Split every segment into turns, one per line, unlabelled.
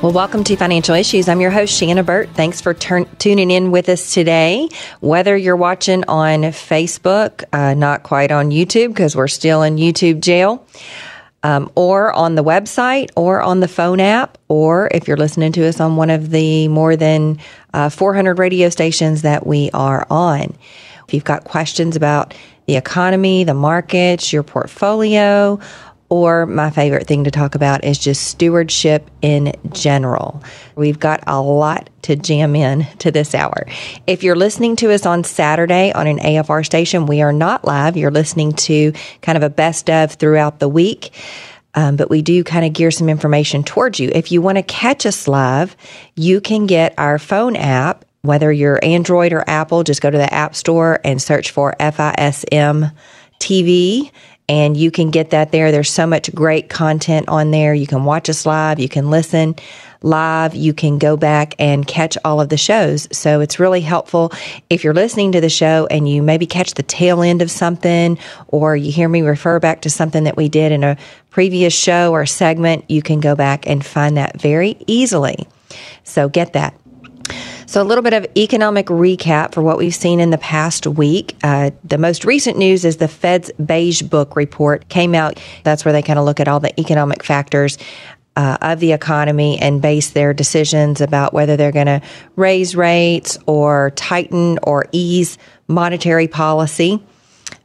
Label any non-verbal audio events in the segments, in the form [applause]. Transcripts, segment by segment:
Well, welcome to Financial Issues. I'm your host, Shanna Burt. Thanks for turn- tuning in with us today. Whether you're watching on Facebook, uh, not quite on YouTube because we're still in YouTube jail, um, or on the website, or on the phone app, or if you're listening to us on one of the more than uh, 400 radio stations that we are on. If you've got questions about the economy, the markets, your portfolio, or my favorite thing to talk about is just stewardship in general. We've got a lot to jam in to this hour. If you're listening to us on Saturday on an AFR station, we are not live. You're listening to kind of a best of throughout the week. Um, but we do kind of gear some information towards you. If you want to catch us live, you can get our phone app, whether you're Android or Apple, just go to the App Store and search for FISM TV and you can get that there. There's so much great content on there. You can watch us live, you can listen live, you can go back and catch all of the shows. So it's really helpful if you're listening to the show and you maybe catch the tail end of something or you hear me refer back to something that we did in a previous show or segment, you can go back and find that very easily. So get that. So, a little bit of economic recap for what we've seen in the past week. Uh, the most recent news is the Fed's Beige Book report came out. That's where they kind of look at all the economic factors. Uh, of the economy and base their decisions about whether they're going to raise rates or tighten or ease monetary policy.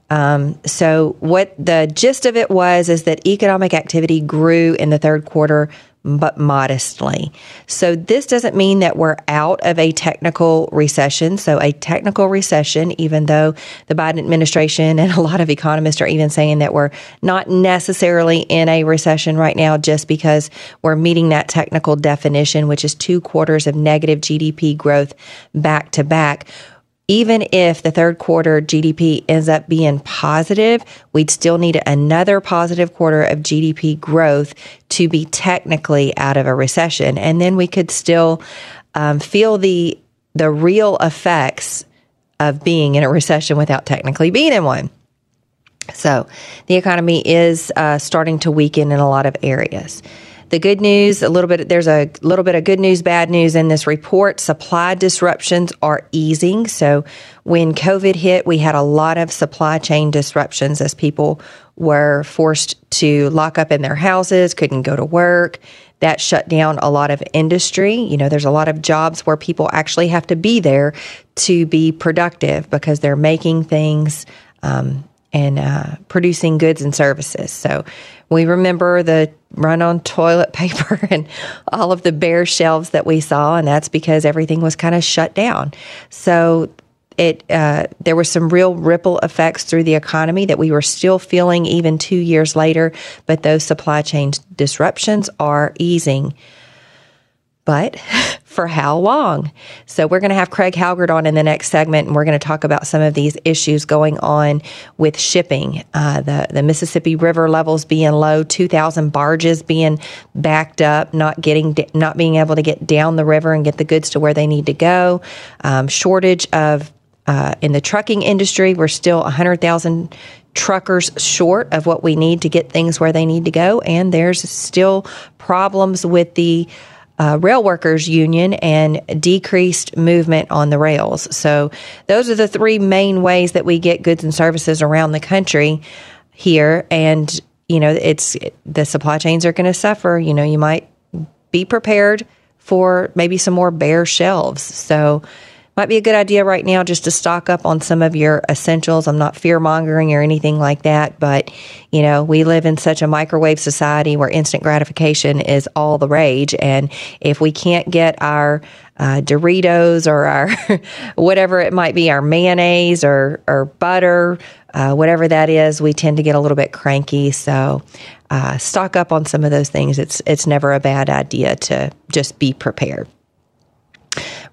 Um, so, what the gist of it was is that economic activity grew in the third quarter but modestly. So this doesn't mean that we're out of a technical recession. So a technical recession, even though the Biden administration and a lot of economists are even saying that we're not necessarily in a recession right now just because we're meeting that technical definition, which is two quarters of negative GDP growth back to back even if the third quarter GDP ends up being positive, we'd still need another positive quarter of GDP growth to be technically out of a recession. And then we could still um, feel the the real effects of being in a recession without technically being in one. So the economy is uh, starting to weaken in a lot of areas. The good news, a little bit, there's a little bit of good news, bad news in this report. Supply disruptions are easing. So when COVID hit, we had a lot of supply chain disruptions as people were forced to lock up in their houses, couldn't go to work. That shut down a lot of industry. You know, there's a lot of jobs where people actually have to be there to be productive because they're making things um, and uh, producing goods and services. So we remember the run on toilet [laughs] paper and all of the bare shelves that we saw, and that's because everything was kind of shut down. So it uh, there were some real ripple effects through the economy that we were still feeling even two years later, but those supply chain disruptions are easing. But [laughs] for how long? So we're going to have Craig Halgard on in the next segment, and we're going to talk about some of these issues going on with shipping. Uh, the the Mississippi River levels being low, two thousand barges being backed up, not getting not being able to get down the river and get the goods to where they need to go. Um, shortage of uh, in the trucking industry, we're still hundred thousand truckers short of what we need to get things where they need to go, and there's still problems with the uh, rail workers union and decreased movement on the rails. So those are the three main ways that we get goods and services around the country here. And you know, it's the supply chains are going to suffer. You know, you might be prepared for maybe some more bare shelves. So might be a good idea right now just to stock up on some of your essentials. I'm not fear mongering or anything like that, but you know, we live in such a microwave society where instant gratification is all the rage. And if we can't get our uh, Doritos or our [laughs] whatever it might be, our mayonnaise or, or butter, uh, whatever that is, we tend to get a little bit cranky. So uh, stock up on some of those things. It's it's never a bad idea to just be prepared.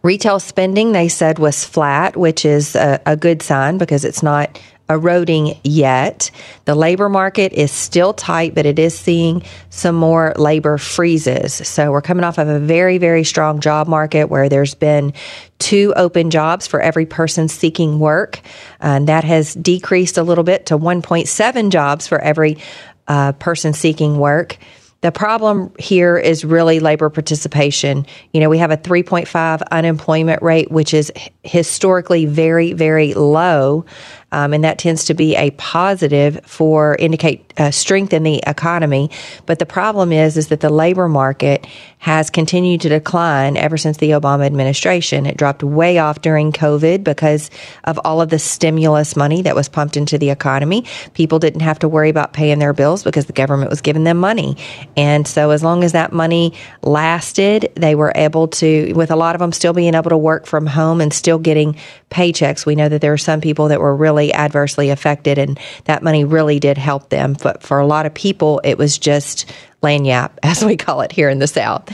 Retail spending, they said, was flat, which is a, a good sign because it's not eroding yet. The labor market is still tight, but it is seeing some more labor freezes. So we're coming off of a very, very strong job market where there's been two open jobs for every person seeking work. And that has decreased a little bit to 1.7 jobs for every uh, person seeking work. The problem here is really labor participation. You know, we have a 3.5 unemployment rate, which is historically very, very low. Um, and that tends to be a positive for indicate uh, strength in the economy. But the problem is, is that the labor market has continued to decline ever since the Obama administration. It dropped way off during COVID because of all of the stimulus money that was pumped into the economy. People didn't have to worry about paying their bills because the government was giving them money. And so as long as that money lasted, they were able to, with a lot of them still being able to work from home and still getting paychecks. We know that there are some people that were really adversely affected and that money really did help them. But for a lot of people, it was just lagniappe, [laughs] as we call it here in the South.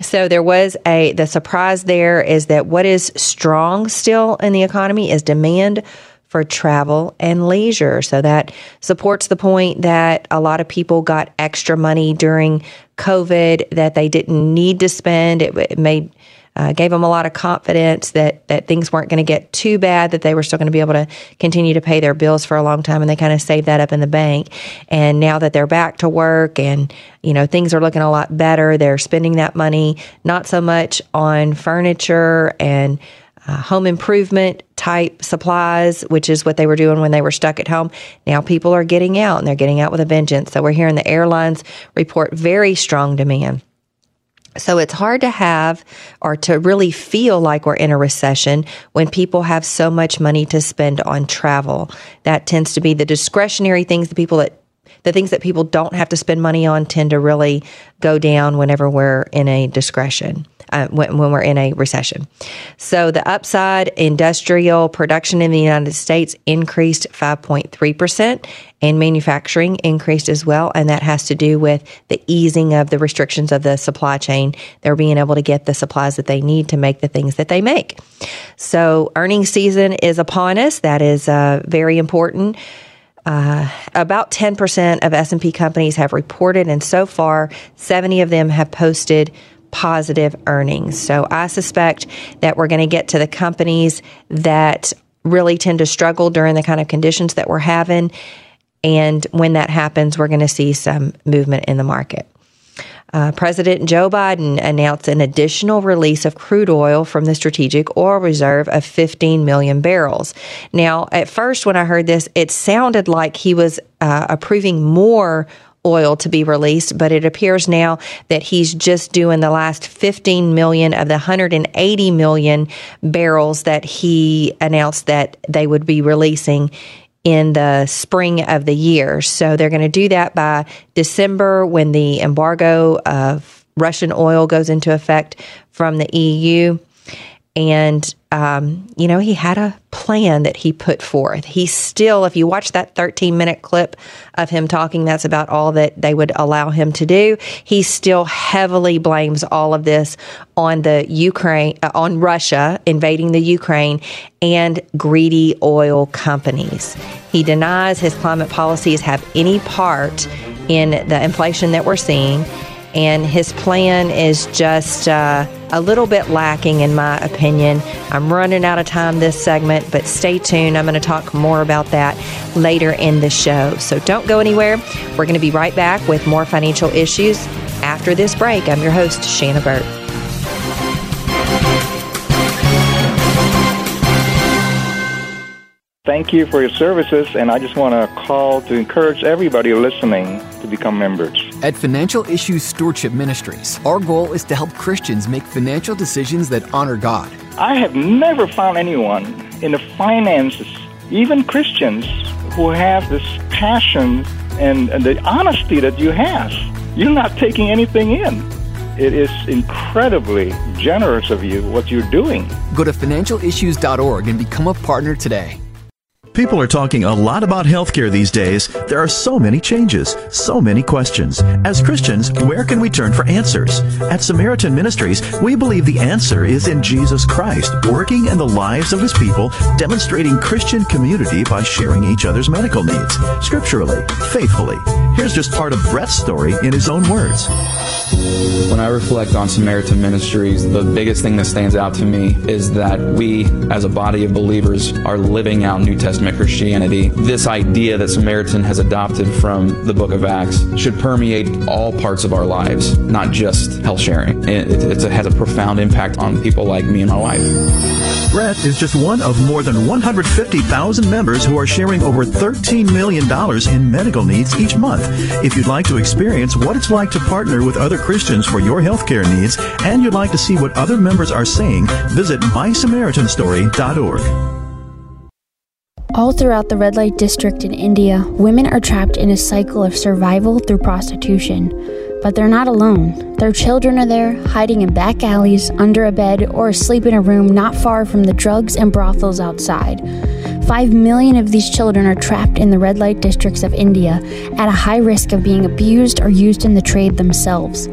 So there was a the surprise there is that what is strong still in the economy is demand for travel and leisure. So that supports the point that a lot of people got extra money during COVID that they didn't need to spend. It, it made uh, gave them a lot of confidence that that things weren't going to get too bad, that they were still going to be able to continue to pay their bills for a long time, and they kind of saved that up in the bank. And now that they're back to work, and you know things are looking a lot better, they're spending that money not so much on furniture and uh, home improvement type supplies, which is what they were doing when they were stuck at home. Now people are getting out and they're getting out with a vengeance. So we're hearing the airlines report very strong demand. So it's hard to have or to really feel like we're in a recession when people have so much money to spend on travel. That tends to be the discretionary things, the people that the things that people don't have to spend money on tend to really go down whenever we're in a discretion uh, when, when we're in a recession. So the upside industrial production in the United States increased 5.3% and manufacturing increased as well. And that has to do with the easing of the restrictions of the supply chain. They're being able to get the supplies that they need to make the things that they make. So earnings season is upon us. That is uh, very important. Uh, about 10% of S&P companies have reported and so far 70 of them have posted positive earnings. So I suspect that we're going to get to the companies that really tend to struggle during the kind of conditions that we're having. And when that happens, we're going to see some movement in the market. Uh, President Joe Biden announced an additional release of crude oil from the Strategic Oil Reserve of 15 million barrels. Now, at first, when I heard this, it sounded like he was uh, approving more oil to be released, but it appears now that he's just doing the last 15 million of the 180 million barrels that he announced that they would be releasing in the spring of the year. So they're going to do that by December when the embargo of Russian oil goes into effect from the EU. And, um, you know, he had a plan that he put forth. He still, if you watch that 13 minute clip of him talking, that's about all that they would allow him to do. He still heavily blames all of this on the Ukraine, uh, on Russia invading the Ukraine and greedy oil companies. He denies his climate policies have any part in the inflation that we're seeing and his plan is just uh, a little bit lacking, in my opinion. I'm running out of time this segment, but stay tuned. I'm going to talk more about that later in the show. So don't go anywhere. We're going to be right back with more financial issues after this break. I'm your host, Shanna Burt.
Thank you for your services, and I just want to call to encourage everybody listening to become members.
At Financial Issues Stewardship Ministries, our goal is to help Christians make financial decisions that honor God.
I have never found anyone in the finances, even Christians, who have this passion and, and the honesty that you have. You're not taking anything in. It is incredibly generous of you what you're doing.
Go to financialissues.org and become a partner today.
People are talking a lot about healthcare these days. There are so many changes, so many questions. As Christians, where can we turn for answers? At Samaritan Ministries, we believe the answer is in Jesus Christ, working in the lives of his people, demonstrating Christian community by sharing each other's medical needs, scripturally, faithfully. Here's just part of Brett's story in his own words.
When I reflect on Samaritan Ministries, the biggest thing that stands out to me is that we, as a body of believers, are living out New Testament Christianity. This idea that Samaritan has adopted from the book of Acts should permeate all parts of our lives, not just health sharing. It, it, it has a profound impact on people like me and my wife.
Brett is just one of more than 150,000 members who are sharing over $13 million in medical needs each month. If you'd like to experience what it's like to partner with other Christians for your healthcare needs, and you'd like to see what other members are saying, visit mysamaritanstory.org.
All throughout the red light district in India, women are trapped in a cycle of survival through prostitution. But they're not alone. Their children are there, hiding in back alleys, under a bed, or asleep in a room not far from the drugs and brothels outside. Five million of these children are trapped in the red light districts of India at a high risk of being abused or used in the trade themselves.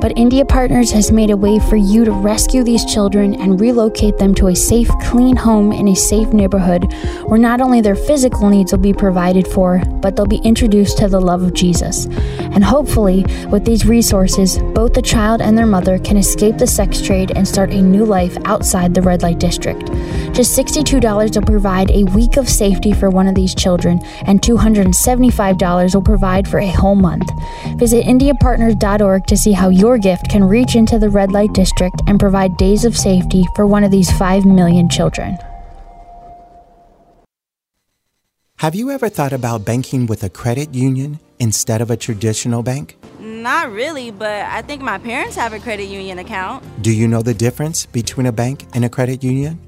But India Partners has made a way for you to rescue these children and relocate them to a safe, clean home in a safe neighborhood where not only their physical needs will be provided for, but they'll be introduced to the love of Jesus. And hopefully, with these resources, both the child and their mother can escape the sex trade and start a new life outside the red light district. Just $62 will provide a week of safety for one of these children, and $275 will provide for a whole month. Visit IndiaPartners.org to see how your gift can reach into the red light district and provide days of safety for one of these 5 million children.
Have you ever thought about banking with a credit union instead of a traditional bank?
Not really, but I think my parents have a credit union account.
Do you know the difference between a bank and a credit union?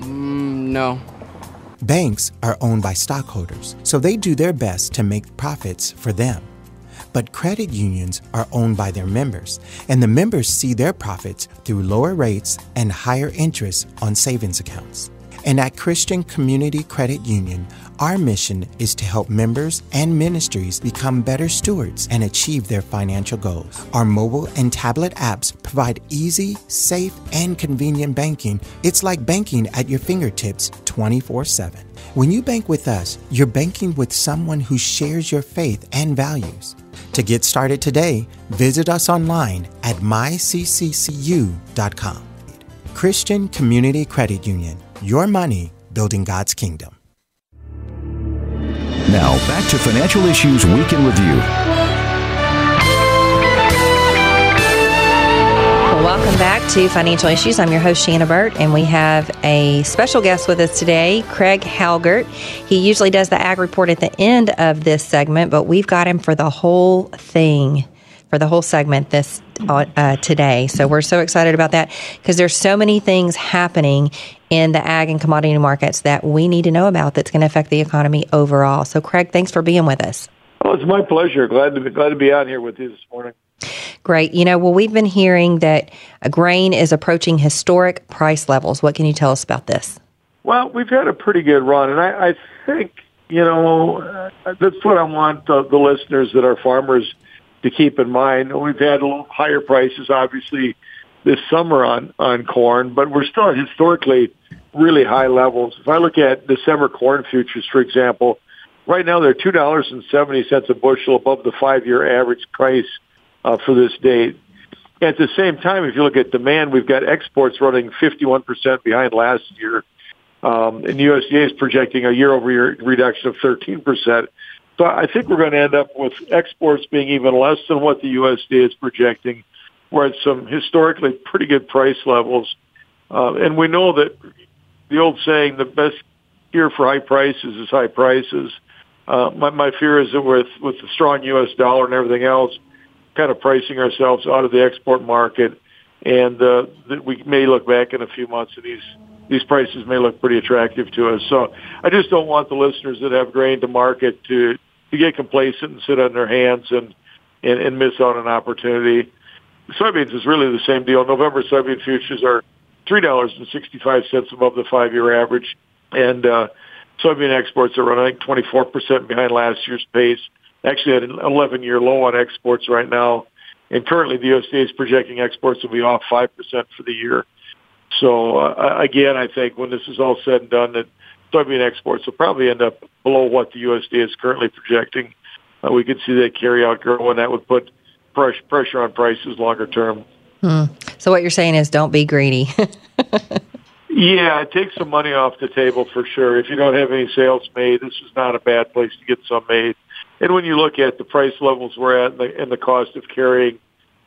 Mm, no.
Banks are owned by stockholders, so they do their best to make profits for them. But credit unions are owned by their members, and the members see their profits through lower rates and higher interest on savings accounts. And at Christian Community Credit Union, our mission is to help members and ministries become better stewards and achieve their financial goals. Our mobile and tablet apps provide easy, safe, and convenient banking. It's like banking at your fingertips 24 7. When you bank with us, you're banking with someone who shares your faith and values. To get started today, visit us online at mycccu.com. Christian Community Credit Union, your money building God's kingdom.
Now, back to Financial Issues Week in Review.
Well, welcome back to Financial Issues. I'm your host, Shanna Burt, and we have a special guest with us today, Craig Halgert. He usually does the ag report at the end of this segment, but we've got him for the whole thing, for the whole segment this uh, today. So we're so excited about that because there's so many things happening in the ag and commodity markets that we need to know about that's going to affect the economy overall. So, Craig, thanks for being with us.
Oh, it's my pleasure. Glad to be, glad to be out here with you this morning.
Great. You know, well, we've been hearing that grain is approaching historic price levels. What can you tell us about this?
Well, we've had a pretty good run, and I, I think you know uh, that's what I want the, the listeners that are farmers to keep in mind. We've had a little higher prices, obviously, this summer on on corn, but we're still at historically really high levels. If I look at December corn futures, for example, right now they're two dollars and seventy cents a bushel above the five year average price uh, for this date. At the same time, if you look at demand, we've got exports running 51% behind last year. Um, and USDA is projecting a year-over-year reduction of 13%. So I think we're going to end up with exports being even less than what the USDA is projecting. We're at some historically pretty good price levels. Uh, and we know that the old saying, the best cure for high prices is high prices. Uh, my, my fear is that with, with the strong U.S. dollar and everything else, kind of pricing ourselves out of the export market. and uh, that we may look back in a few months and these these prices may look pretty attractive to us. So I just don't want the listeners that have grain to market to to get complacent and sit on their hands and and, and miss out on opportunity. Soybeans is really the same deal. November soybean futures are three dollars and sixty five cents above the five year average, and uh, soybean exports are running twenty four percent behind last year's pace. Actually, at an eleven year low on exports right now, and currently the USDA is projecting exports will be off five percent for the year. So uh, again, I think when this is all said and done, that soybean exports will probably end up below what the USDA is currently projecting. Uh, we could see that carry out grow, and that would put pressure pressure on prices longer term.
Hmm. So what you're saying is, don't be greedy. [laughs]
yeah, it takes some money off the table for sure. If you don't have any sales made, this is not a bad place to get some made. And when you look at the price levels we're at and the, and the cost of carrying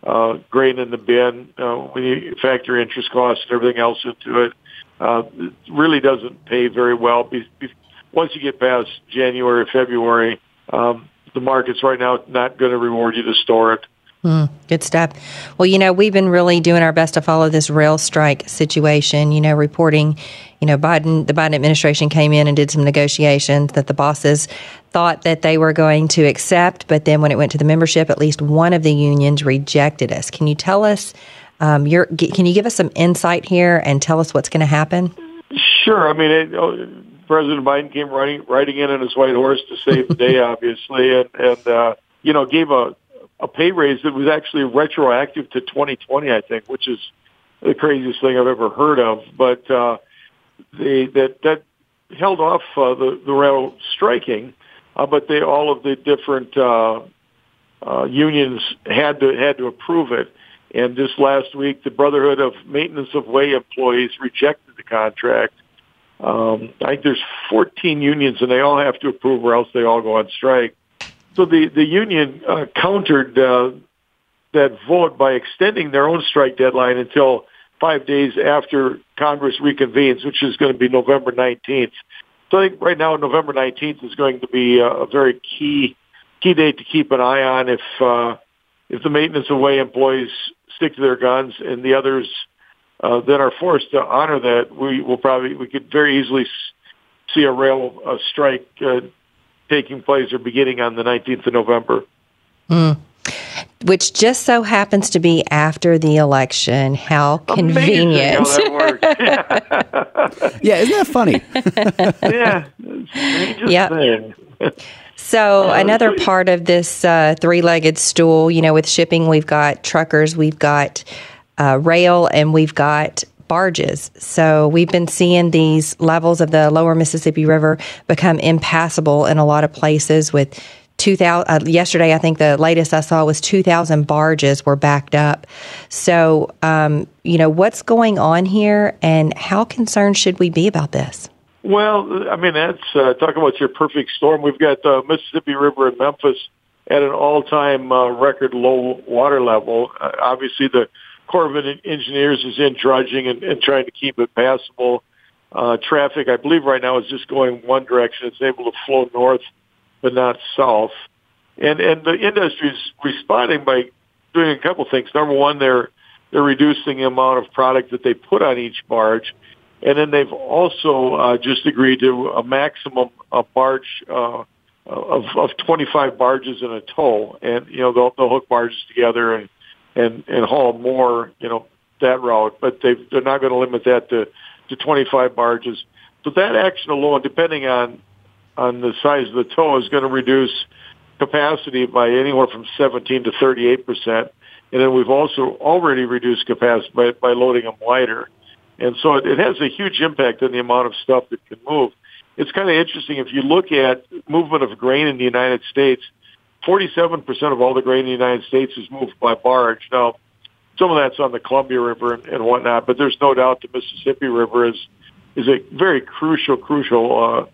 uh, grain in the bin, uh, when you factor interest costs and everything else into it, uh, it really doesn't pay very well. Be, be, once you get past January, February, um, the market's right now not going to reward you to store it.
Mm, good stuff. Well, you know, we've been really doing our best to follow this rail strike situation, you know, reporting, you know, Biden, the Biden administration came in and did some negotiations that the bosses thought that they were going to accept. But then when it went to the membership, at least one of the unions rejected us. Can you tell us, um, your, can you give us some insight here and tell us what's going to happen?
Sure. I mean, it, oh, President Biden came riding, riding in on his white horse to save the day, [laughs] obviously, and, and uh, you know, gave a a pay raise that was actually retroactive to 2020, I think, which is the craziest thing I've ever heard of. But uh, that that held off uh, the the rail striking, uh, but they all of the different uh, uh, unions had to had to approve it. And just last week, the Brotherhood of Maintenance of Way employees rejected the contract. Um, I think there's 14 unions, and they all have to approve, or else they all go on strike. So the the union uh, countered uh, that vote by extending their own strike deadline until five days after Congress reconvenes, which is going to be November 19th. So I think right now November 19th is going to be a, a very key key date to keep an eye on if uh, if the maintenance of way employees stick to their guns and the others uh, that are forced to honor that, we will probably we could very easily see a rail uh, strike uh, taking place or beginning on the 19th of November.
Mm. Which just so happens to be after the election. How convenient.
How [laughs]
yeah, isn't that funny? [laughs]
yeah.
Yep. So another part of this uh, three-legged stool, you know, with shipping, we've got truckers, we've got uh, rail, and we've got barges. So we've been seeing these levels of the lower Mississippi River become impassable in a lot of places with 2000 uh, yesterday I think the latest I saw was 2000 barges were backed up. So um, you know what's going on here and how concerned should we be about this?
Well, I mean that's uh, talk about your perfect storm. We've got the uh, Mississippi River in Memphis at an all-time uh, record low water level. Uh, obviously the Corps of Engineers is in dredging and, and trying to keep it passable. Uh, traffic, I believe right now is just going one direction. It's able to flow north, but not south. And, and the industry is responding by doing a couple things. Number one, they're, they're reducing the amount of product that they put on each barge. And then they've also uh, just agreed to a maximum a barge uh, of, of 25 barges in a tow. And, you know, they'll, they'll hook barges together and and and haul more, you know, that route. But they they're not going to limit that to to 25 barges. But that action alone, depending on on the size of the tow, is going to reduce capacity by anywhere from 17 to 38 percent. And then we've also already reduced capacity by, by loading them lighter. And so it, it has a huge impact on the amount of stuff that can move. It's kind of interesting if you look at movement of grain in the United States 47% of all the grain in the United States is moved by barge. Now, some of that's on the Columbia River and, and whatnot, but there's no doubt the Mississippi River is is a very crucial, crucial uh,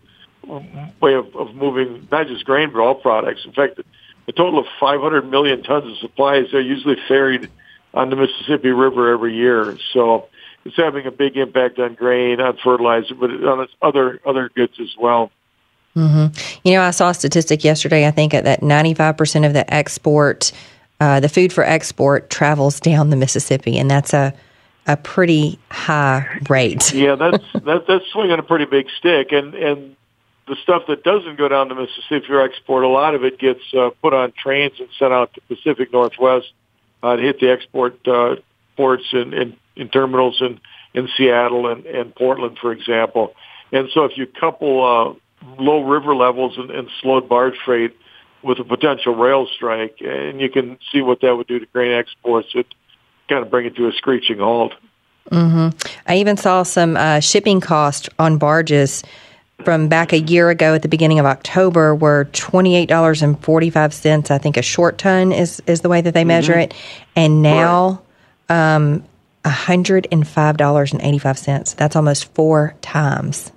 way of, of moving not just grain but all products. In fact, a total of 500 million tons of supplies are usually ferried on the Mississippi River every year. So it's having a big impact on grain, on fertilizer, but on other other goods as well.
Mm-hmm. You know, I saw a statistic yesterday. I think that 95% of the export uh, the food for export travels down the Mississippi, and that's a a pretty high rate.
yeah, that's that, that's swinging a pretty big stick, and and the stuff that doesn't go down the Mississippi for export, a lot of it gets uh, put on trains and sent out to Pacific Northwest uh, to hit the export uh, ports and, terminals in in Seattle and, and Portland, for example. And so, if you couple uh, low river levels and, and slowed barge freight with a potential rail strike, and you can see what that would do to grain exports. It kind of bring it to a screeching halt.
Mm-hmm. I even saw some uh, shipping costs on barges from back a year ago at the beginning of October were twenty eight dollars and forty five cents. I think a short ton is is the way that they measure mm-hmm. it, and now right. um, hundred and five dollars and eighty five cents. That's almost four times,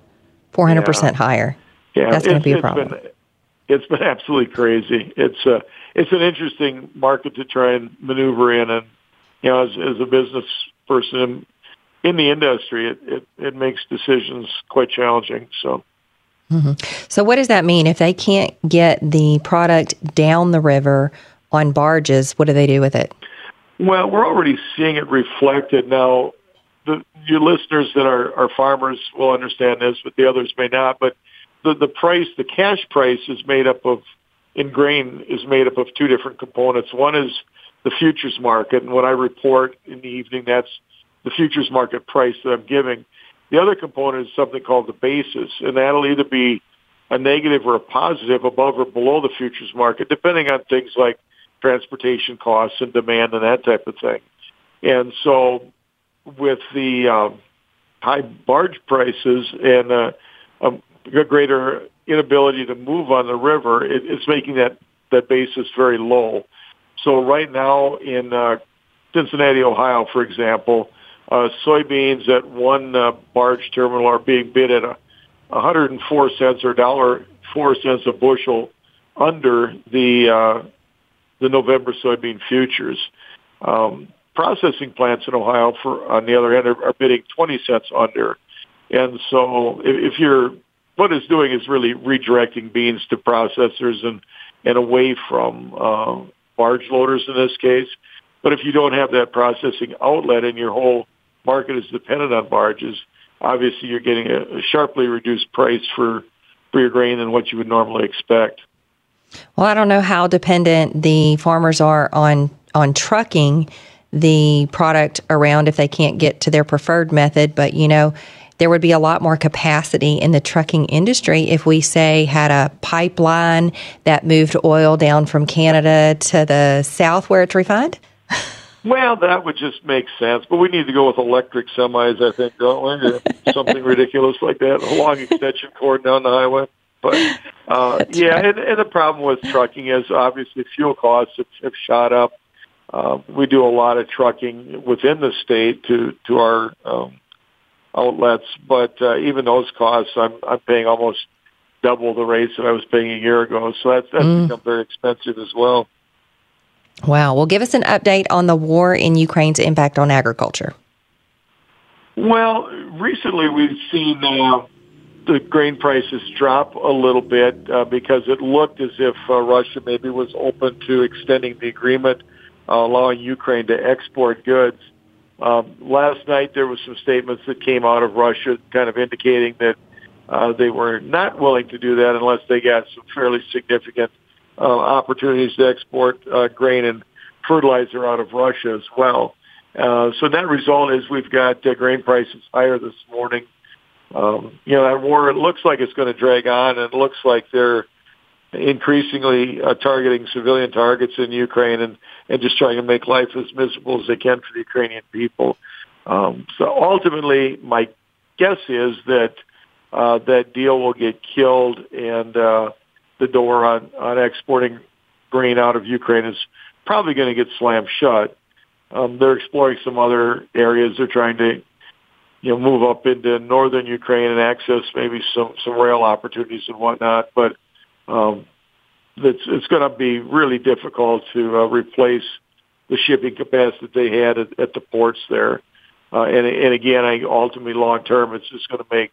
four hundred percent higher.
Yeah,
that's going to be a problem.
Been, it's been absolutely crazy. It's a uh, it's an interesting market to try and maneuver in, and you know, as, as a business person in the industry, it, it, it makes decisions quite challenging. So.
Mm-hmm. So, what does that mean if they can't get the product down the river on barges? What do they do with it?
Well, we're already seeing it reflected now. The your listeners that are, are farmers will understand this, but the others may not. But the the price, the cash price, is made up of in grain is made up of two different components. One is the futures market. And when I report in the evening, that's the futures market price that I'm giving. The other component is something called the basis, and that'll either be a negative or a positive above or below the futures market, depending on things like transportation costs and demand and that type of thing. And so with the um, high barge prices and uh, a greater inability to move on the river, it, it's making that, that basis very low. So right now in uh, Cincinnati, Ohio, for example, uh, soybeans at one uh, barge terminal are being bid at a 104 cents or dollar four cents a bushel under the uh, the November soybean futures. Um, processing plants in Ohio, for on the other hand, are, are bidding 20 cents under. And so, if, if you're what it's doing is really redirecting beans to processors and and away from uh, barge loaders in this case. But if you don't have that processing outlet and your whole market is dependent on barges, obviously you're getting a, a sharply reduced price for, for your grain than what you would normally expect.
Well, I don't know how dependent the farmers are on on trucking the product around if they can't get to their preferred method, but you know, there would be a lot more capacity in the trucking industry if we say had a pipeline that moved oil down from Canada to the south where it's refined? [laughs]
Well, that would just make sense, but we need to go with electric semis, I think, don't we? [laughs] Something ridiculous like that, a long extension cord down the highway. But uh, yeah, right. and, and the problem with trucking is obviously fuel costs have, have shot up. Uh, we do a lot of trucking within the state to to our um, outlets, but uh, even those costs, I'm I'm paying almost double the rates that I was paying a year ago. So that's that's mm. become very expensive as well.
Wow. Well, give us an update on the war in Ukraine's impact on agriculture.
Well, recently we've seen uh, the grain prices drop a little bit uh, because it looked as if uh, Russia maybe was open to extending the agreement, uh, allowing Ukraine to export goods. Um, last night there was some statements that came out of Russia kind of indicating that uh, they were not willing to do that unless they got some fairly significant uh, opportunities to export uh, grain and fertilizer out of Russia as well. Uh, so that result is we've got uh, grain prices higher this morning. Um, you know, that war, it looks like it's going to drag on and it looks like they're increasingly uh, targeting civilian targets in Ukraine and, and just trying to make life as miserable as they can for the Ukrainian people. Um, so ultimately, my guess is that uh, that deal will get killed and uh, the door on, on exporting grain out of Ukraine is probably going to get slammed shut. Um, they're exploring some other areas. They're trying to, you know, move up into northern Ukraine and access maybe some some rail opportunities and whatnot. But um, it's it's going to be really difficult to uh, replace the shipping capacity that they had at, at the ports there. Uh, and and again, I ultimately long term, it's just going to make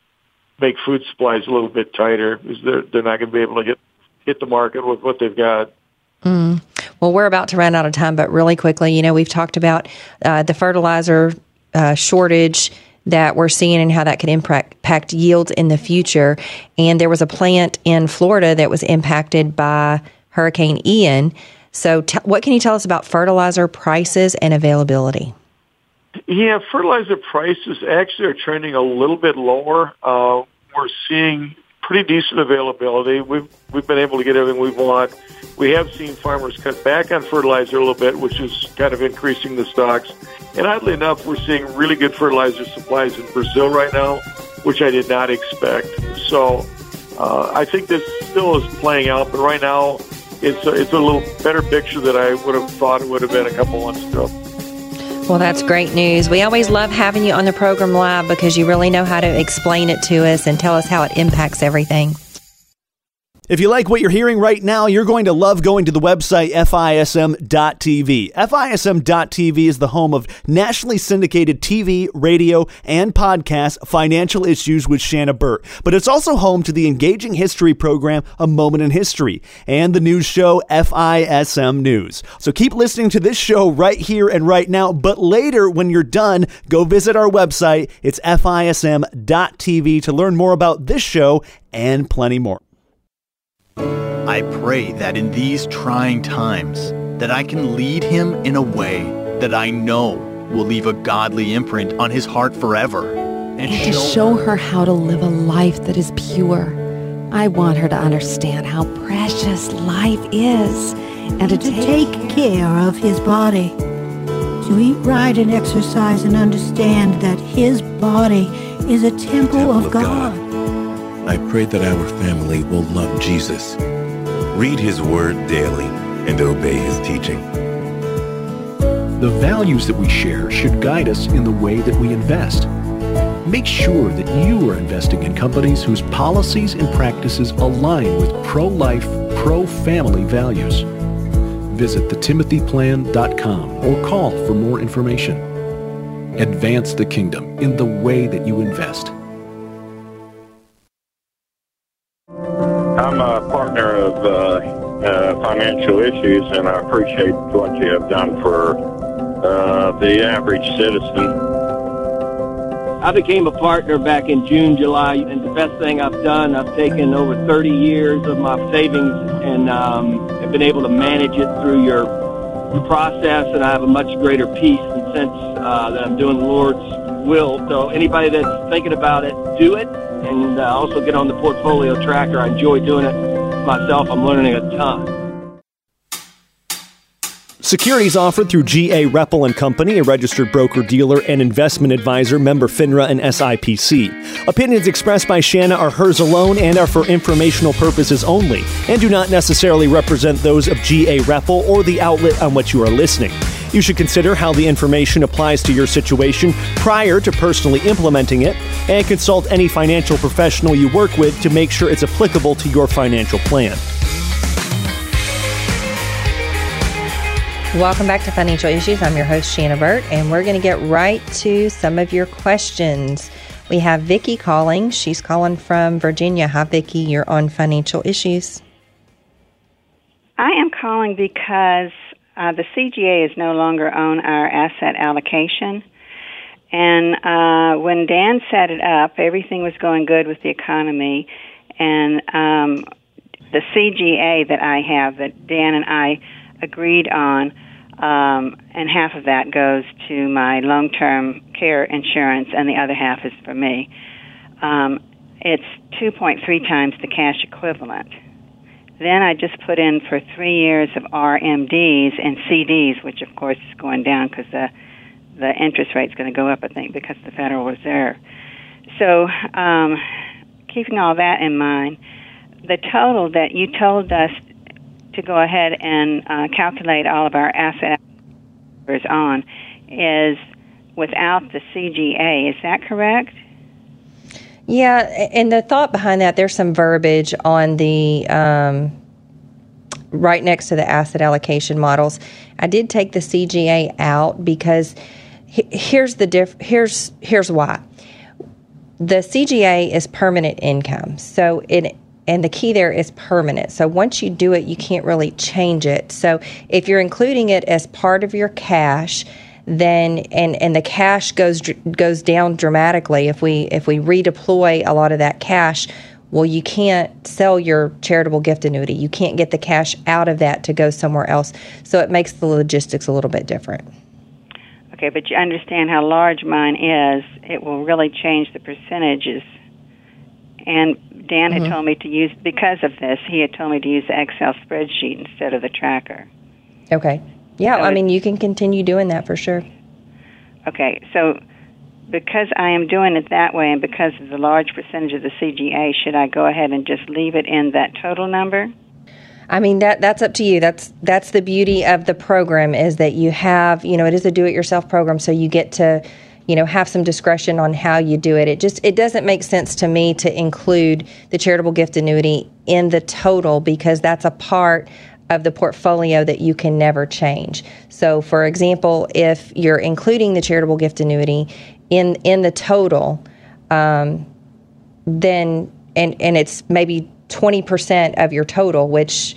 make food supplies a little bit tighter because they're they're not going to be able to get hit the market with what they've got.
Mm. Well, we're about to run out of time, but really quickly, you know, we've talked about uh, the fertilizer uh, shortage that we're seeing and how that could impact yields in the future. And there was a plant in Florida that was impacted by Hurricane Ian. So, t- what can you tell us about fertilizer prices and availability?
Yeah, fertilizer prices actually are trending a little bit lower. Uh, we're seeing pretty decent availability. We've we've been able to get everything we want. We have seen farmers cut back on fertilizer a little bit, which is kind of increasing the stocks. And oddly enough, we're seeing really good fertilizer supplies in Brazil right now, which I did not expect. So uh, I think this still is playing out, but right now it's a, it's a little better picture than I would have thought it would have been a couple months ago.
Well, that's great news. We always love having you on the program live because you really know how to explain it to us and tell us how it impacts everything.
If you like what you're hearing right now, you're going to love going to the website FISM.TV. FISM.TV is the home of nationally syndicated TV, radio, and podcast Financial Issues with Shanna Burt. But it's also home to the engaging history program A Moment in History and the news show FISM News. So keep listening to this show right here and right now. But later, when you're done, go visit our website. It's FISM.TV to learn more about this show and plenty more.
I pray that in these trying times that I can lead him in a way that I know will leave a godly imprint on his heart forever.
And, and show to show her how to live a life that is pure. I want her to understand how precious life is
and, to, to take, take care of his body. To eat right and exercise and understand that his body is a temple, temple of, God. God.
I pray that our family will love Jesus, read his word daily, and obey his teaching.
The values that we share should guide us in the way that we invest. Make sure that you are investing in companies whose policies and practices align with pro-life, pro-family values. Visit thetimothyplan.com or call for more information. Advance the kingdom in the way that you invest.
I'm a partner of uh, uh, Financial Issues, and I appreciate what you have done for uh, the average citizen.
I became a partner back in June, July, and the best thing I've done, I've taken over 30 years of my savings and um, have been able to manage it through your process, and I have a much greater peace and sense uh, that I'm doing the Lord's will. So anybody that's thinking about it, do it and uh, also get on the portfolio tracker. I enjoy doing it myself. I'm learning a ton.
Securities offered through GA Repple and Company, a registered broker dealer and investment advisor, member FINRA and SIPC. Opinions expressed by Shanna are hers alone and are for informational purposes only, and do not necessarily represent those of GA Repple or the outlet on which you are listening. You should consider how the information applies to your situation prior to personally implementing it, and consult any financial professional you work with to make sure it's applicable to your financial plan.
Welcome back to Financial Issues. I'm your host, Shanna Burt, and we're going to get right to some of your questions. We have Vicki calling. She's calling from Virginia. Hi, Vicki. You're on Financial Issues.
I am calling because uh, the CGA is no longer on our asset allocation. And uh, when Dan set it up, everything was going good with the economy. And um, the CGA that I have, that Dan and I agreed on, um, and half of that goes to my long term care insurance, and the other half is for me. Um, it's 2.3 times the cash equivalent. Then I just put in for three years of RMDs and CDs, which of course is going down because the the interest rate's going to go up, I think, because the Federal Reserve. So, um, keeping all that in mind, the total that you told us to go ahead and uh, calculate all of our asset on is without the CGA. Is that correct?
Yeah, and the thought behind that, there's some verbiage on the um, right next to the asset allocation models. I did take the CGA out because here's the diff- here's here's why. The CGA is permanent income, so it and the key there is permanent. So once you do it, you can't really change it. So if you're including it as part of your cash, then and and the cash goes goes down dramatically. If we if we redeploy a lot of that cash well you can't sell your charitable gift annuity. You can't get the cash out of that to go somewhere else. So it makes the logistics a little bit different.
Okay but you understand how large mine is. It will really change the percentages. And Dan had mm-hmm. told me to use because of this he had told me to use the Excel spreadsheet instead of the tracker.
Okay yeah, so I mean, you can continue doing that for sure.
Okay, so because I am doing it that way and because of the large percentage of the CGA, should I go ahead and just leave it in that total number?
I mean that that's up to you. That's that's the beauty of the program is that you have, you know, it is a do it yourself program so you get to you know have some discretion on how you do it it just it doesn't make sense to me to include the charitable gift annuity in the total because that's a part of the portfolio that you can never change. So, for example, if you're including the charitable gift annuity in in the total, um, then and and it's maybe twenty percent of your total, which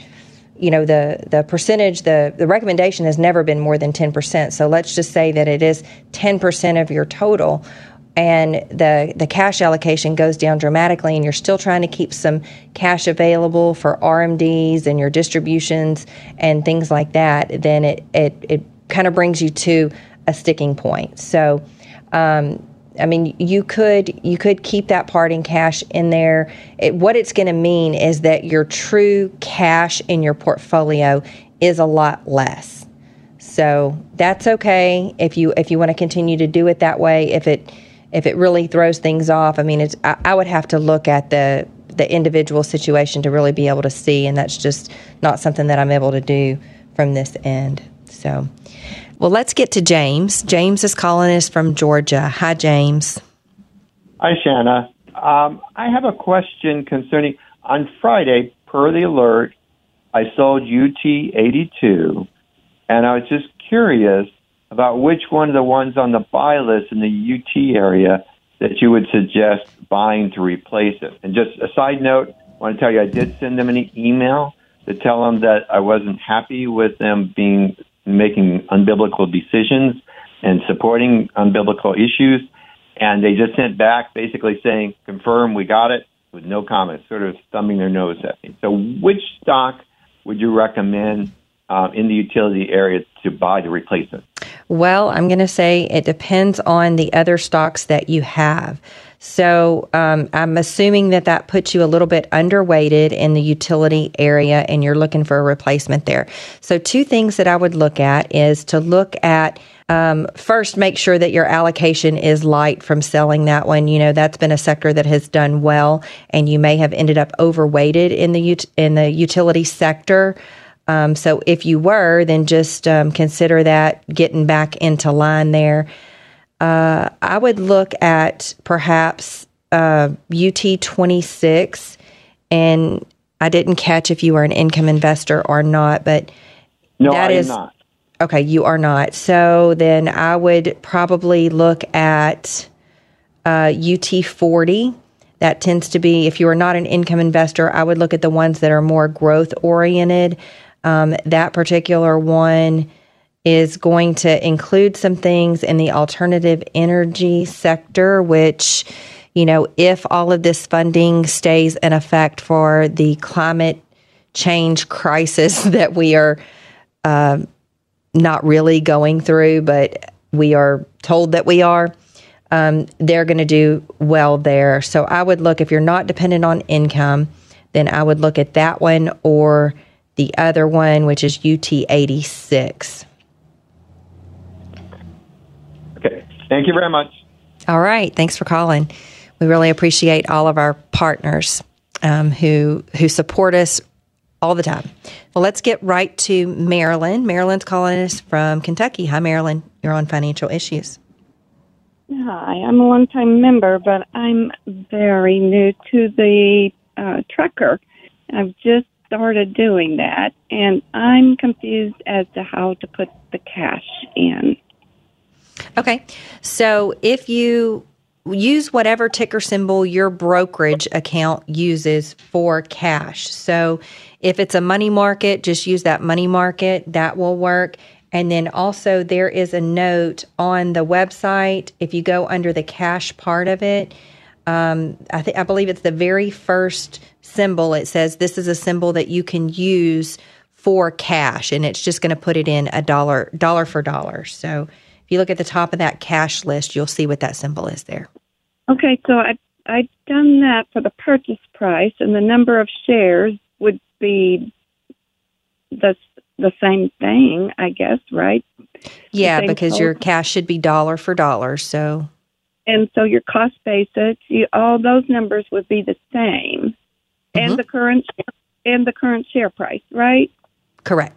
you know the the percentage the the recommendation has never been more than 10%. So let's just say that it is 10% of your total and the the cash allocation goes down dramatically and you're still trying to keep some cash available for RMDs and your distributions and things like that, then it it, it kind of brings you to a sticking point. So um, I mean, you could you could keep that part in cash in there. It, what it's going to mean is that your true cash in your portfolio is a lot less. So that's okay if you if you want to continue to do it that way. If it if it really throws things off, I mean, it's I, I would have to look at the the individual situation to really be able to see, and that's just not something that I'm able to do from this end. So, well, let's get to James. James is calling us from Georgia. Hi, James.
Hi, Shanna. Um, I have a question concerning on Friday, per the alert, I sold UT 82, and I was just curious about which one of the ones on the buy list in the UT area that you would suggest buying to replace it. And just a side note, I want to tell you I did send them an email to tell them that I wasn't happy with them being making unbiblical decisions and supporting unbiblical issues. And they just sent back basically saying, confirm we got it with no comments, sort of thumbing their nose at me. So which stock would you recommend uh, in the utility area to buy to replace it?
Well, I'm going to say it depends on the other stocks that you have. So um, I'm assuming that that puts you a little bit underweighted in the utility area and you're looking for a replacement there. So, two things that I would look at is to look at um, first, make sure that your allocation is light from selling that one. You know that's been a sector that has done well, and you may have ended up overweighted in the in the utility sector. Um, so if you were, then just um, consider that getting back into line there. Uh, I would look at perhaps uh, UT 26, and I didn't catch if you were an income investor or not, but
no, that I is not.
Okay, you are not. So then I would probably look at uh, UT 40. That tends to be, if you are not an income investor, I would look at the ones that are more growth oriented. Um, that particular one is going to include some things in the alternative energy sector, which, you know, if all of this funding stays in effect for the climate change crisis [laughs] that we are uh, not really going through, but we are told that we are. Um, they're going to do well there. So I would look, if you're not dependent on income, then I would look at that one or the other one, which is UT 86.
Okay. Thank you very much.
All right. Thanks for calling. We really appreciate all of our partners um, who who support us all the time. Well, let's get right to Marilyn. Marilyn's calling us from Kentucky. Hi, Marilyn. You're on financial issues.
Hi, I'm a long-time member, but I'm very new to the uh, tracker. I've just started doing that, and I'm confused as to how to put the cash in.
Okay. So if you use whatever ticker symbol your brokerage account uses for cash. So if it's a money market, just use that money market. That will work. And then also, there is a note on the website. If you go under the cash part of it, um, I think I believe it's the very first symbol. It says this is a symbol that you can use for cash, and it's just going to put it in a dollar, dollar for dollar. So if you look at the top of that cash list, you'll see what that symbol is there.
Okay, so I I've done that for the purchase price, and the number of shares would be the the same thing, I guess, right?
Yeah, because total. your cash should be dollar for dollar. So,
and so your cost basis, you, all those numbers would be the same, mm-hmm. and the current and the current share price, right?
Correct.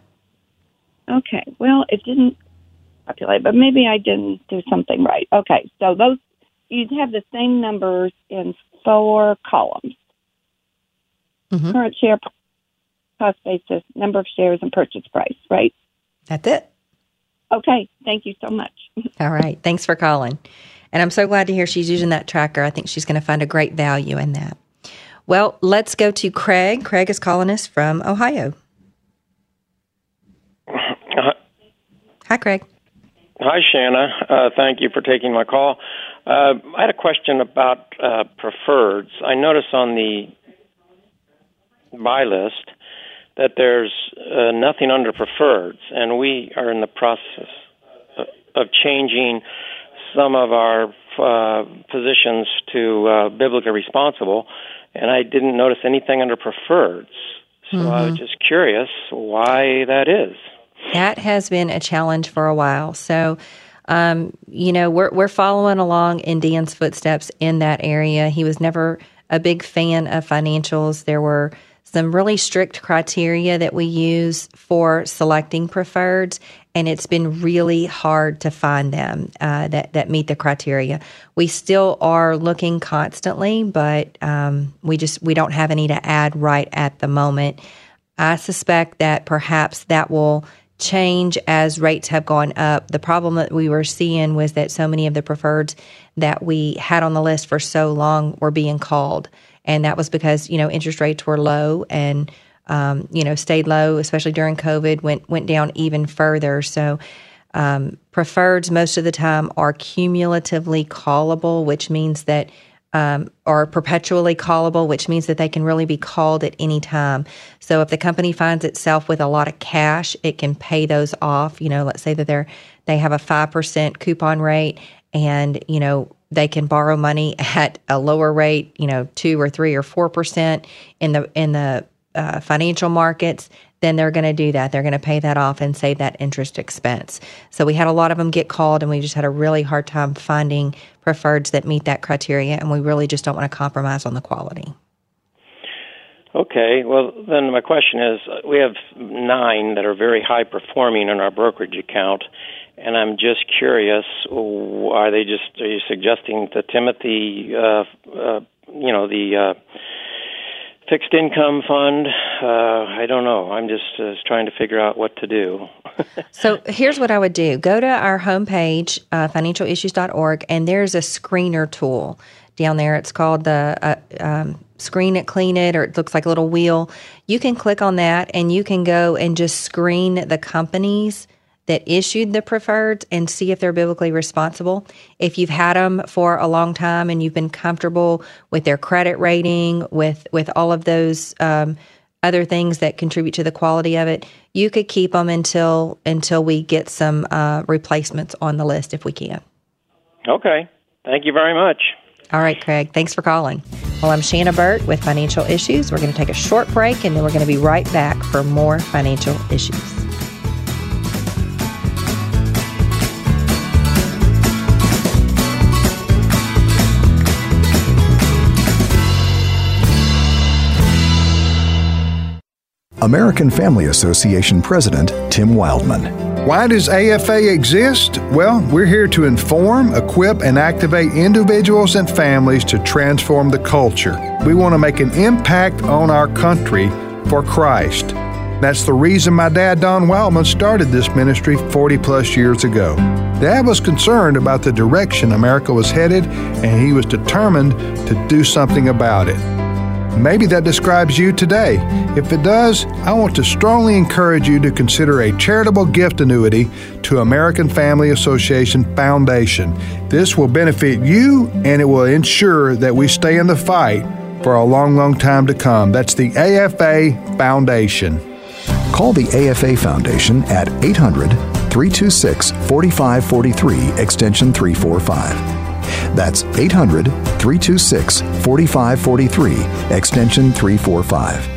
Okay. Well, it didn't populate, but maybe I didn't do something right. Okay, so those you'd have the same numbers in four columns. Mm-hmm. Current share cost basis, number of shares, and purchase price, right?
That's it.
Okay. Thank you so much. [laughs]
All right. Thanks for calling. And I'm so glad to hear she's using that tracker. I think she's going to find a great value in that. Well, let's go to Craig. Craig is calling us from Ohio. Hi, Craig.
Hi, Shanna. Uh, thank you for taking my call. Uh, I had a question about uh, preferreds. I notice on the buy list that there's uh, nothing under preferreds, and we are in the process of changing some of our uh, positions to uh, biblically responsible, and I didn't notice anything under preferreds. So mm-hmm. I was mm-hmm. just curious why that is.
That has been a challenge for a while. So, um, you know, we're we're following along in Dan's footsteps in that area. He was never a big fan of financials. There were some really strict criteria that we use for selecting preferreds, and it's been really hard to find them uh, that that meet the criteria. We still are looking constantly, but um, we just we don't have any to add right at the moment. I suspect that perhaps that will change as rates have gone up. The problem that we were seeing was that so many of the preferreds that we had on the list for so long were being called. And that was because, you know, interest rates were low and, um, you know, stayed low, especially during COVID, went, went down even further. So, um, preferreds most of the time are cumulatively callable, which means that um, are perpetually callable, which means that they can really be called at any time. So if the company finds itself with a lot of cash, it can pay those off. You know, let's say that they're they have a five percent coupon rate, and you know they can borrow money at a lower rate, you know, two or three or four percent in the in the uh, financial markets then they're going to do that. They're going to pay that off and save that interest expense. So we had a lot of them get called, and we just had a really hard time finding preferreds that meet that criteria, and we really just don't want to compromise on the quality.
Okay, well, then my question is we have nine that are very high performing in our brokerage account, and I'm just curious are they just, are you suggesting the Timothy, uh, uh, you know, the, uh, fixed income fund. Uh, I don't know. I'm just uh, trying to figure out what to do. [laughs]
so here's what I would do go to our homepage, uh, financialissues.org, and there's a screener tool down there. It's called the uh, um, Screen It, Clean It, or it looks like a little wheel. You can click on that and you can go and just screen the companies that issued the preferred and see if they're biblically responsible. If you've had them for a long time and you've been comfortable with their credit rating, with with all of those um, other things that contribute to the quality of it, you could keep them until until we get some uh, replacements on the list if we can.
Okay. Thank you very much.
All right, Craig. Thanks for calling. Well, I'm Shanna Burt with Financial Issues. We're going to take a short break and then we're going to be right back for more financial issues.
American Family Association President Tim Wildman.
Why does AFA exist? Well, we're here to inform, equip, and activate individuals and families to transform the culture. We want to make an impact on our country for Christ. That's the reason my dad, Don Wildman, started this ministry 40 plus years ago. Dad was concerned about the direction America was headed, and he was determined to do something about it. Maybe that describes you today. If it does, I want to strongly encourage you to consider a charitable gift annuity to American Family Association Foundation. This will benefit you and it will ensure that we stay in the fight for a long, long time to come. That's the AFA Foundation.
Call the AFA Foundation at 800 326 4543, extension 345. That's 800 326 4543, extension 345.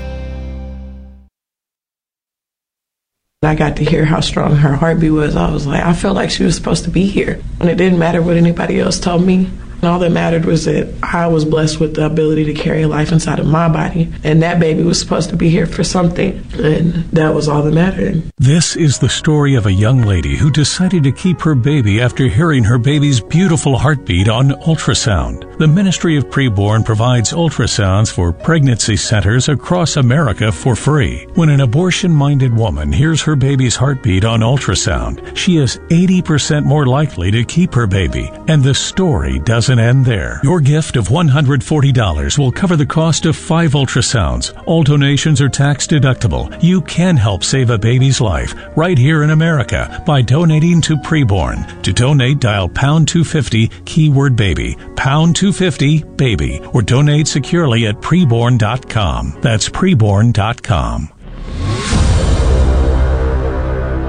I got to hear how strong her heartbeat was. I was like, I felt like she was supposed to be here. And it didn't matter what anybody else told me. All that mattered was that I was blessed with the ability to carry life inside of my body. And that baby was supposed to be here for something. And that was all that mattered.
This is the story of a young lady who decided to keep her baby after hearing her baby's beautiful heartbeat on ultrasound. The Ministry of Preborn provides ultrasounds for pregnancy centers across America for free. When an abortion minded woman hears her baby's heartbeat on ultrasound, she is 80% more likely to keep her baby. And the story doesn't end there. Your gift of $140 will cover the cost of five ultrasounds. All donations are tax deductible. You can help save a baby's life right here in America by donating to Preborn. To donate, dial pound 250 keyword baby, pound 250 baby, or donate securely at preborn.com. That's preborn.com.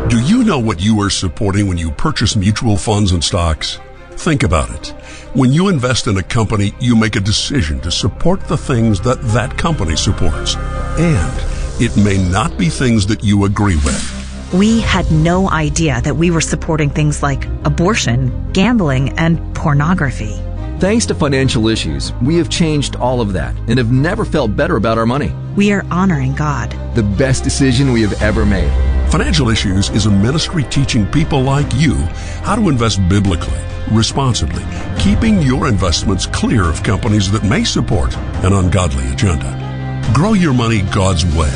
Do you know what you are supporting when you purchase mutual funds and stocks? Think about it. When you invest in a company, you make a decision to support the things that that company supports. And it may not be things that you agree with.
We had no idea that we were supporting things like abortion, gambling, and pornography.
Thanks to financial issues, we have changed all of that and have never felt better about our money.
We are honoring God.
The best decision we have ever made.
Financial Issues is a ministry teaching people like you how to invest biblically, responsibly, keeping your investments clear of companies that may support an ungodly agenda. Grow your money God's way.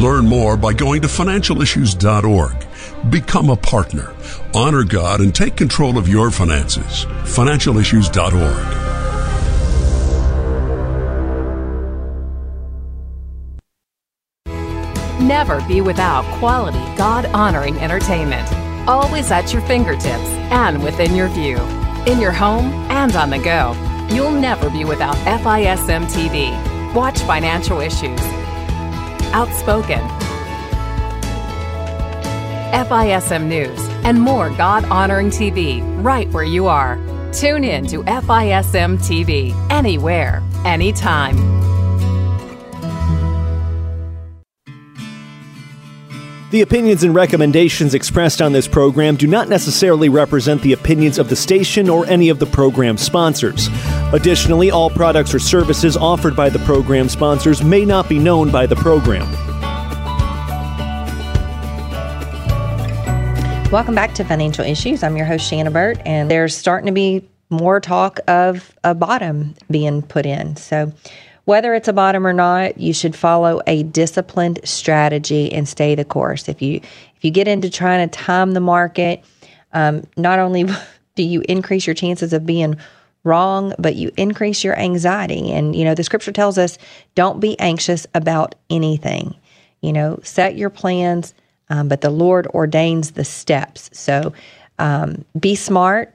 Learn more by going to financialissues.org. Become a partner. Honor God and take control of your finances. Financialissues.org.
Never be without quality, God honoring entertainment. Always at your fingertips and within your view. In your home and on the go. You'll never be without FISM TV. Watch financial issues. Outspoken. FISM News and more God honoring TV right where you are. Tune in to FISM TV anywhere, anytime.
The opinions and recommendations expressed on this program do not necessarily represent the opinions of the station or any of the program sponsors. Additionally, all products or services offered by the program sponsors may not be known by the program.
Welcome back to Financial Issues. I'm your host, Shanna Burt, and there's starting to be more talk of a bottom being put in. So, whether it's a bottom or not, you should follow a disciplined strategy and stay the course. If you if you get into trying to time the market, um, not only [laughs] do you increase your chances of being wrong, but you increase your anxiety. And you know, the scripture tells us, don't be anxious about anything. You know, set your plans, um, but the Lord ordains the steps. So um, be smart,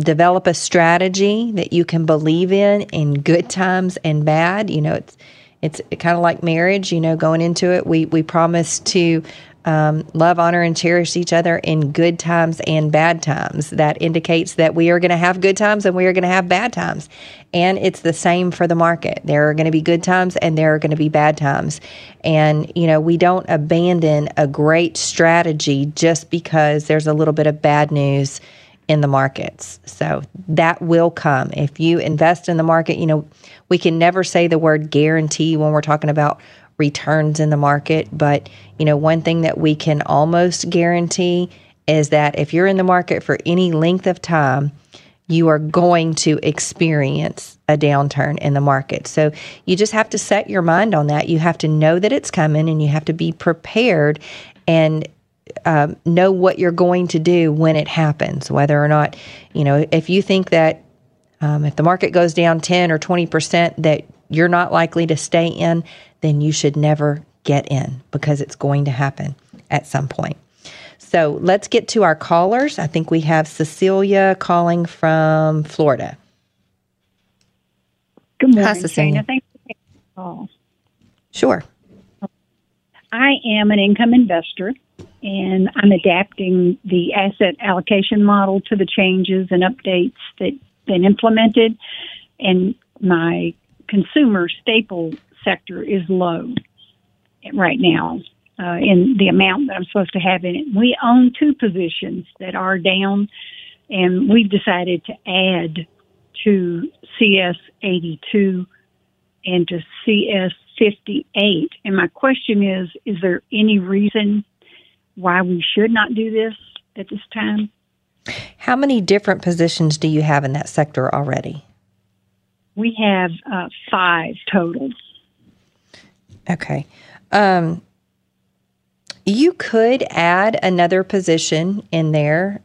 develop a strategy that you can believe in in good times and bad. You know, it's it's kind of like marriage. You know, going into it, we we promise to um, love, honor, and cherish each other in good times and bad times. That indicates that we are going to have good times and we are going to have bad times. And it's the same for the market. There are going to be good times and there are going to be bad times. And, you know, we don't abandon a great strategy just because there's a little bit of bad news in the markets. So that will come. If you invest in the market, you know, we can never say the word guarantee when we're talking about returns in the market, but you know, one thing that we can almost guarantee is that if you're in the market for any length of time, you are going to experience a downturn in the market. So you just have to set your mind on that. You have to know that it's coming and you have to be prepared and um, know what you're going to do when it happens, whether or not, you know, if you think that um, if the market goes down 10 or 20%, that you're not likely to stay in, then you should never get in because it's going to happen at some point. So let's get to our callers. I think we have Cecilia calling from Florida.
Good morning,
Hi, Cecilia.
Shanna. Thanks for taking the call.
Sure.
I am an income investor and I'm adapting the asset allocation model to the changes and updates that been implemented and my consumer staple sector is low right now uh, in the amount that I'm supposed to have in it. We own two positions that are down, and we've decided to add to CS 82 and to CS 58. And my question is is there any reason why we should not do this at this time?
How many different positions do you have in that sector already?
We have uh, five total.
Okay. Um, you could add another position in there,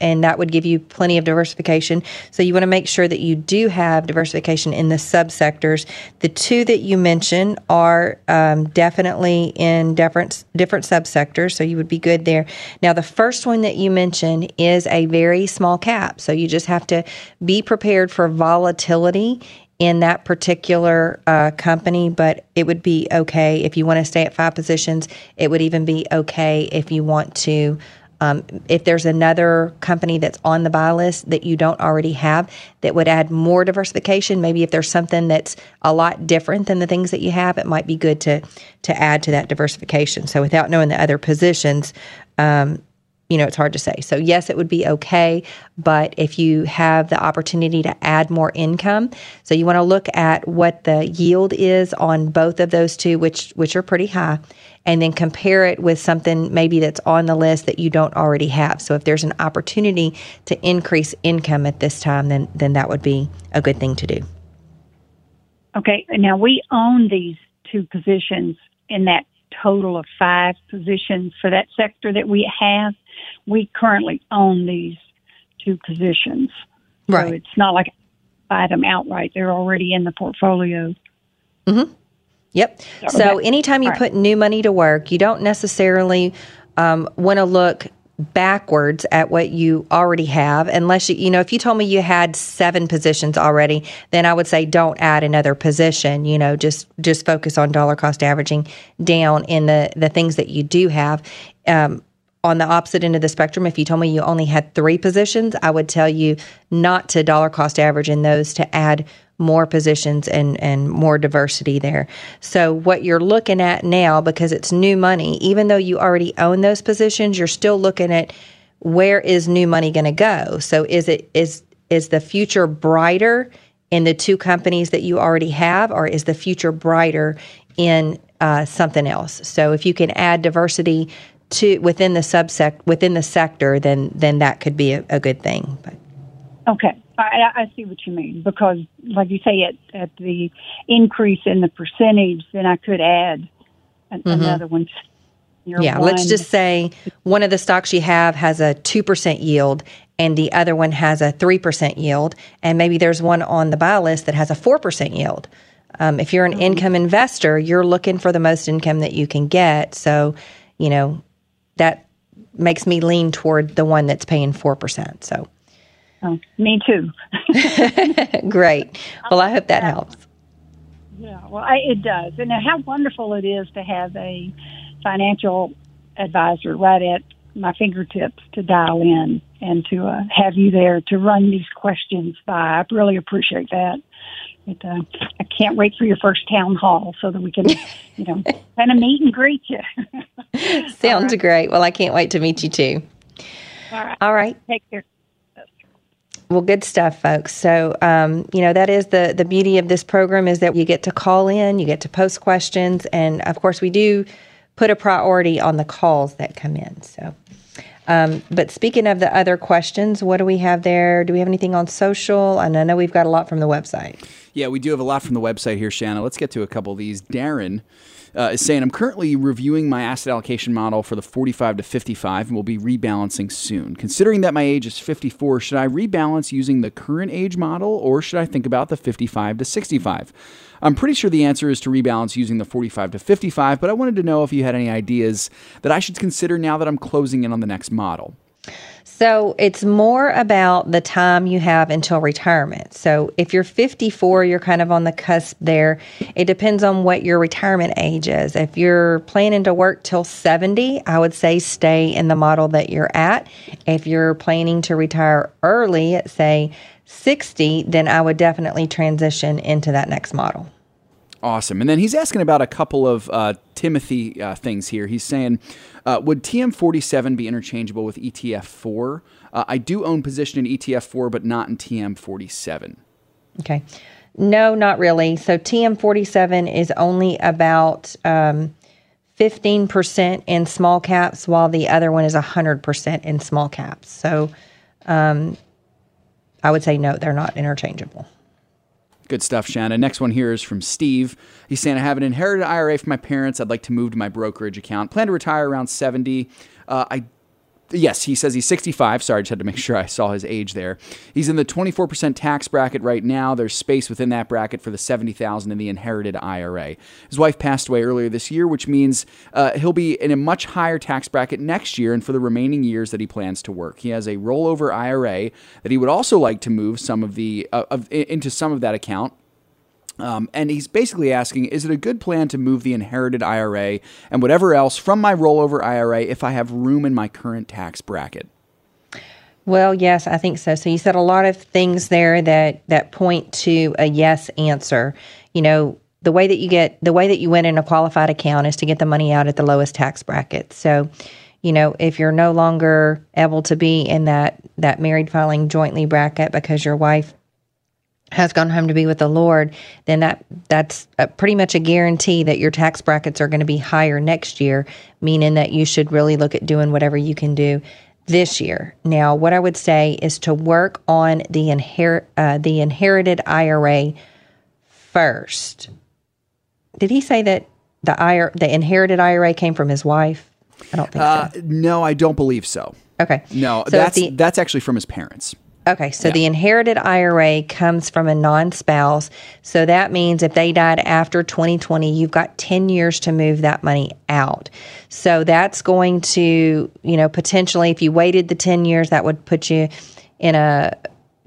and that would give you plenty of diversification. So you want to make sure that you do have diversification in the subsectors. The two that you mentioned are um, definitely in different different subsectors, so you would be good there. Now, the first one that you mentioned is a very small cap, so you just have to be prepared for volatility in that particular uh, company, but it would be okay if you want to stay at five positions. It would even be okay if you want to. Um, if there's another company that's on the buy list that you don't already have that would add more diversification, maybe if there's something that's a lot different than the things that you have, it might be good to to add to that diversification. So without knowing the other positions, um, you know, it's hard to say. So, yes, it would be okay. But if you have the opportunity to add more income, so you want to look at what the yield is on both of those two, which, which are pretty high, and then compare it with something maybe that's on the list that you don't already have. So, if there's an opportunity to increase income at this time, then, then that would be a good thing to do.
Okay. Now, we own these two positions in that total of five positions for that sector that we have we currently own these two positions.
Right.
So it's not like I buy them outright. They're already in the portfolio.
Mm-hmm. Yep.
So
So anytime you
right.
put new money to work, you don't necessarily um, want to look backwards at what you already have unless you you know if you told me you had seven positions already then i would say don't add another position you know just just focus on dollar cost averaging down in the the things that you do have um, on the opposite end of the spectrum, if you told me you only had three positions, I would tell you not to dollar cost average in those to add more positions and, and more diversity there. So, what you're looking at now, because it's new money, even though you already own those positions, you're still looking at where is new money going to go. So, is it is is the future brighter in the two companies that you already have, or is the future brighter in uh, something else? So, if you can add diversity to within the subsect within the sector, then then that could be a, a good thing. But
Okay. I, I see what you mean because, like you say, at, at the increase in the percentage, then I could add an,
Mhm.
another one. Year
yeah, let's just say one of the stocks you have has a two percent yield, and the other one has a three percent yield, and maybe there's one on the buy list that has a four percent yield. Um, if you're an income investor, you're looking for the most income that you can get. So, you know, that makes me lean toward the one that's paying four percent. So.
Oh, me too. [laughs]
Great. [laughs] Well, I hope that helps.
Yeah, well, I, it does. And how wonderful it is to have a financial advisor right at my fingertips to dial in and to uh, have you there to run these questions by. I really appreciate that. It, uh, I can't wait for your first town hall so that we can, you know, [laughs] kind of meet and greet you. [laughs]
Sounds great. Well, I can't wait to meet you too.
All right.
All right.
Take care.
Well, good stuff, folks. So, um, you know, that is the the beauty of this program is that you get to call in, you get to post questions, and of course, we do put a priority on the calls that come in. So, um, but speaking of the other questions, what do we have there? Do we have anything on social? And I know we've got a lot from the website.
Yeah, we do have a lot from the website here, Shanna. Let's get to a couple of these. Darren uh, is saying, I'm currently reviewing my asset allocation model for the 45 to 55 and will be rebalancing soon. Considering that my age is 54, should I rebalance using the current age model or should I think about the 55 to 65? I'm pretty sure the answer is to rebalance using the 45 to 55, but I wanted to know if you had any ideas that I should consider now that I'm closing in on the next model.
So it's more about the time you have until retirement. So if you're 54, you're kind of on the cusp there. It depends on what your retirement age is. If you're planning to work till 70, I would say stay in the model that you're at. If you're planning to retire early, at say 60, then I would definitely transition into that next model.
Awesome. And then he's asking about a couple of uh, Timothy uh, things here. He's saying, uh, would TM47 be interchangeable with ETF4? Uh, I do own position in ETF4, but not in TM47.
Okay. No, not really. So TM47 is only about um, 15% in small caps, while the other one is 100% in small caps. So um, I would say no, they're not interchangeable.
Good stuff, Shanna. Next one here is from Steve. He's saying, I have an inherited IRA from my parents. I'd like to move to my brokerage account. Plan to retire around 70. Uh, I Yes, he says he's 65. Sorry, I just had to make [laughs] sure I saw his age there. He's in the 24% tax bracket right now. There's space within that bracket for the 70,000 in the inherited IRA. His wife passed away earlier this year, which means uh, he'll be in a much higher tax bracket next year and for the remaining years that he plans to work. He has a rollover IRA that he would also like to move some of the uh, of, into some of that account um, and he's basically asking Is it a good plan to move the inherited IRA and whatever else from my rollover IRA if I have room in my current tax bracket?
Well, yes, I think so. So you said a lot of things there that, that point to a yes answer. You know, the way that you get the way that you win in a qualified account is to get the money out at the lowest tax bracket. So, you know, if you're no longer able to be in that that married filing jointly bracket because your wife has gone home to be with the Lord, then that that's pretty much a guarantee that your tax brackets are going to be higher next year, meaning that you should really look at doing whatever you can do this year. Now, what I would say is to work on the inherit uh, the inherited IRA first. Did he say that the IRA, the inherited IRA came from his wife? I don't think uh,
so. No, I don't believe so.
Okay.
No, so that's the, that's actually from his parents.
Okay, so yeah. the inherited IRA comes from a non spouse. So that means if they died after 2020, you've got 10 years to move that money out. So that's going to, you know, potentially, if you waited the 10 years, that would put you in a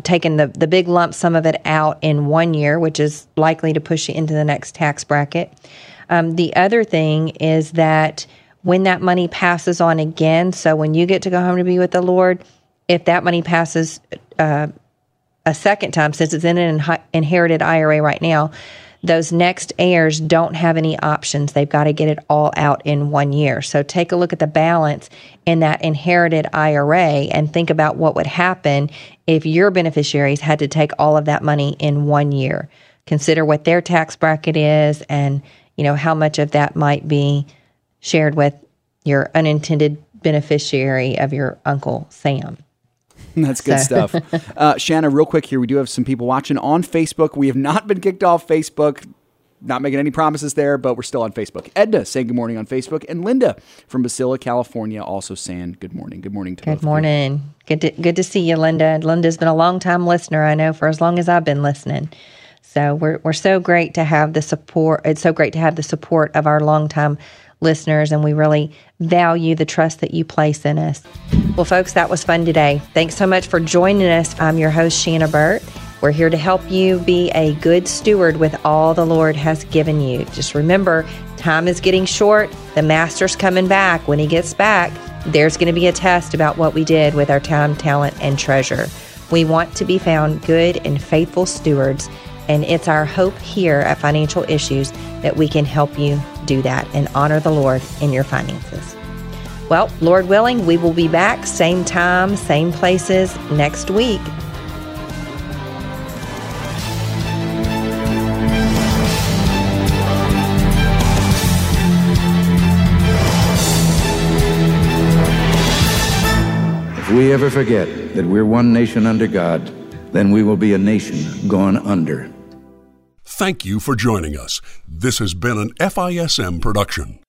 taking the, the big lump sum of it out in one year, which is likely to push you into the next tax bracket. Um, the other thing is that when that money passes on again, so when you get to go home to be with the Lord, if that money passes uh, a second time, since it's in an inherited IRA right now, those next heirs don't have any options. They've got to get it all out in one year. So take a look at the balance in that inherited IRA and think about what would happen if your beneficiaries had to take all of that money in one year. Consider what their tax bracket is and you know how much of that might be shared with your unintended beneficiary of your uncle Sam. [laughs]
That's good so. stuff. [laughs] Uh, Shanna, real quick here, we do have some people watching on Facebook. We have not been kicked off Facebook. Not making any promises there, but we're still on Facebook. Edna saying good morning on Facebook, and Linda from Visalia, California, also saying good morning. Good morning to
Good morning. Good to, good to see you, Linda. Linda's been a long time listener, I know, for as long as I've been listening. So we're we're so great to have the support. It's so great to have the support of our longtime listeners, and we really value the trust that you place in us. Well, folks, that was fun today. Thanks so much for joining us. I'm your host, Shanna Burt. We're here to help you be a good steward with all the Lord has given you. Just remember, time is getting short. The Master's coming back. When he gets back, there's going to be a test about what we did with our time, talent, and treasure. We want to be found good and faithful stewards, and it's our hope here at Financial Issues that we can help you do that and honor the Lord in your finances. Well, Lord willing, we will be back same time, same places next week.
If we ever forget that we're one nation under God, then we will be a nation gone under.
Thank you for joining us. This has been an FISM production.